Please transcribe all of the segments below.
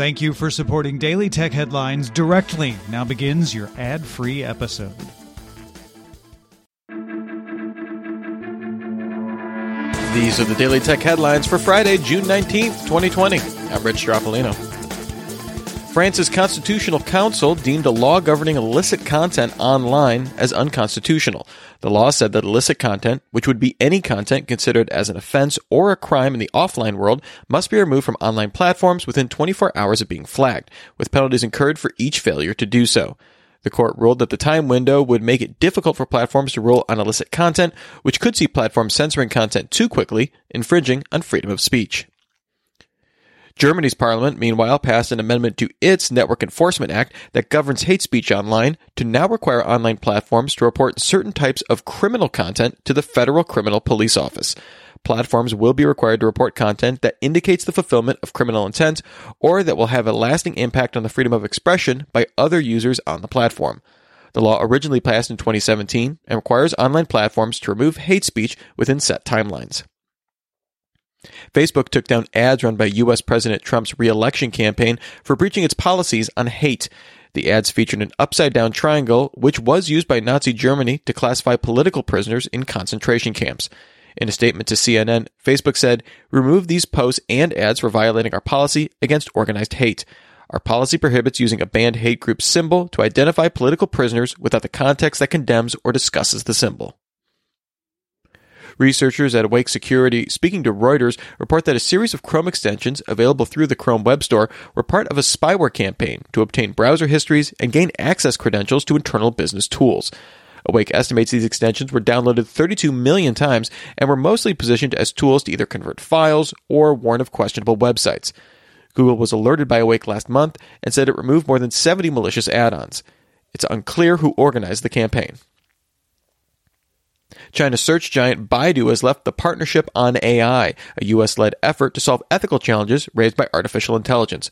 Thank you for supporting Daily Tech Headlines directly. Now begins your ad free episode. These are the Daily Tech Headlines for Friday, June 19th, 2020. I'm Rich Stroffolino. France's Constitutional Council deemed a law governing illicit content online as unconstitutional. The law said that illicit content, which would be any content considered as an offense or a crime in the offline world, must be removed from online platforms within 24 hours of being flagged, with penalties incurred for each failure to do so. The court ruled that the time window would make it difficult for platforms to rule on illicit content, which could see platforms censoring content too quickly, infringing on freedom of speech. Germany's parliament, meanwhile, passed an amendment to its Network Enforcement Act that governs hate speech online to now require online platforms to report certain types of criminal content to the Federal Criminal Police Office. Platforms will be required to report content that indicates the fulfillment of criminal intent or that will have a lasting impact on the freedom of expression by other users on the platform. The law originally passed in 2017 and requires online platforms to remove hate speech within set timelines. Facebook took down ads run by U.S. President Trump's reelection campaign for breaching its policies on hate. The ads featured an upside down triangle, which was used by Nazi Germany to classify political prisoners in concentration camps. In a statement to CNN, Facebook said, Remove these posts and ads for violating our policy against organized hate. Our policy prohibits using a banned hate group symbol to identify political prisoners without the context that condemns or discusses the symbol. Researchers at Awake Security, speaking to Reuters, report that a series of Chrome extensions available through the Chrome Web Store were part of a spyware campaign to obtain browser histories and gain access credentials to internal business tools. Awake estimates these extensions were downloaded 32 million times and were mostly positioned as tools to either convert files or warn of questionable websites. Google was alerted by Awake last month and said it removed more than 70 malicious add ons. It's unclear who organized the campaign. China's search giant Baidu has left the Partnership on AI, a US led effort to solve ethical challenges raised by artificial intelligence.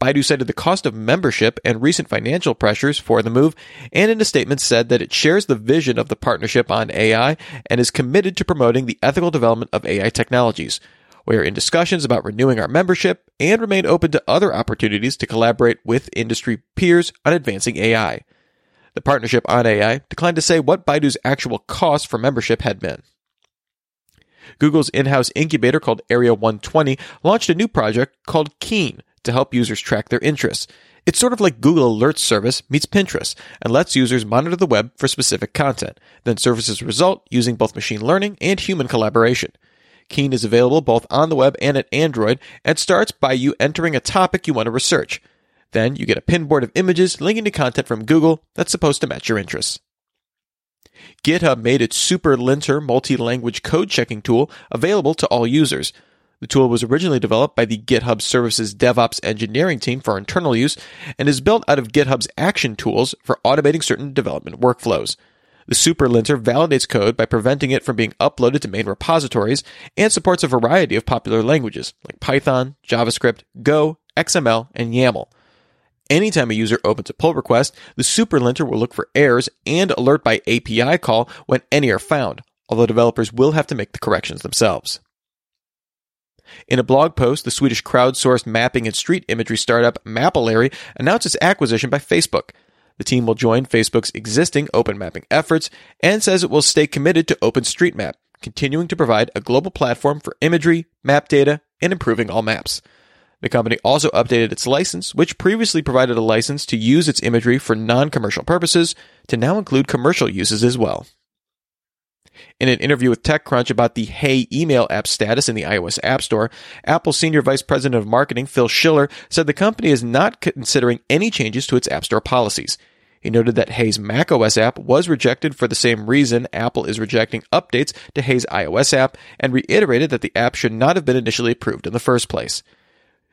Baidu cited the cost of membership and recent financial pressures for the move, and in a statement said that it shares the vision of the Partnership on AI and is committed to promoting the ethical development of AI technologies. We are in discussions about renewing our membership and remain open to other opportunities to collaborate with industry peers on advancing AI. The partnership on AI declined to say what Baidu's actual cost for membership had been. Google's in house incubator called Area 120 launched a new project called Keen to help users track their interests. It's sort of like Google Alerts service meets Pinterest and lets users monitor the web for specific content, then surfaces result using both machine learning and human collaboration. Keen is available both on the web and at Android and starts by you entering a topic you want to research. Then you get a pinboard of images linking to content from Google that's supposed to match your interests. GitHub made its Super Linter multi-language code checking tool available to all users. The tool was originally developed by the GitHub Services DevOps engineering team for internal use and is built out of GitHub's action tools for automating certain development workflows. The Super Linter validates code by preventing it from being uploaded to main repositories and supports a variety of popular languages like Python, JavaScript, Go, XML, and YAML. Anytime a user opens a pull request, the SuperLinter will look for errors and alert by API call when any are found, although developers will have to make the corrections themselves. In a blog post, the Swedish crowdsourced mapping and street imagery startup Mapillary announced its acquisition by Facebook. The team will join Facebook's existing open mapping efforts and says it will stay committed to OpenStreetMap, continuing to provide a global platform for imagery, map data, and improving all maps. The company also updated its license, which previously provided a license to use its imagery for non commercial purposes, to now include commercial uses as well. In an interview with TechCrunch about the Hey email app status in the iOS App Store, Apple Senior Vice President of Marketing Phil Schiller said the company is not considering any changes to its App Store policies. He noted that Hey's macOS app was rejected for the same reason Apple is rejecting updates to Hey's iOS app and reiterated that the app should not have been initially approved in the first place.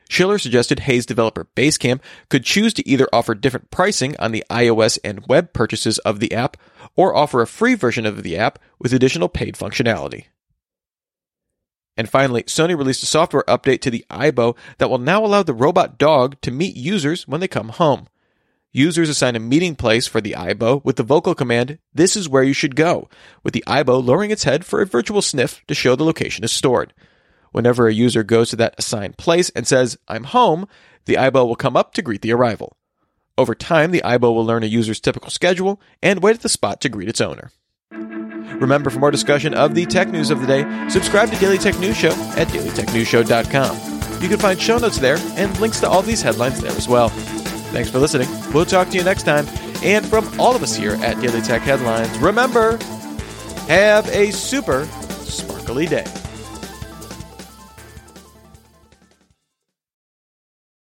Schiller suggested Hey's developer Basecamp could choose to either offer different pricing on the iOS and web purchases of the app or offer a free version of the app with additional paid functionality. And finally, Sony released a software update to the Aibo that will now allow the robot dog to meet users when they come home. Users assign a meeting place for the Aibo with the vocal command, This is where you should go, with the Aibo lowering its head for a virtual sniff to show the location is stored. Whenever a user goes to that assigned place and says, I'm home, the Aibo will come up to greet the arrival. Over time, the Aibo will learn a user's typical schedule and wait at the spot to greet its owner. Remember, for more discussion of the tech news of the day, subscribe to Daily Tech News Show at dailytechnewsshow.com. You can find show notes there and links to all these headlines there as well. Thanks for listening. We'll talk to you next time. And from all of us here at Daily Tech Headlines, remember, have a super sparkly day.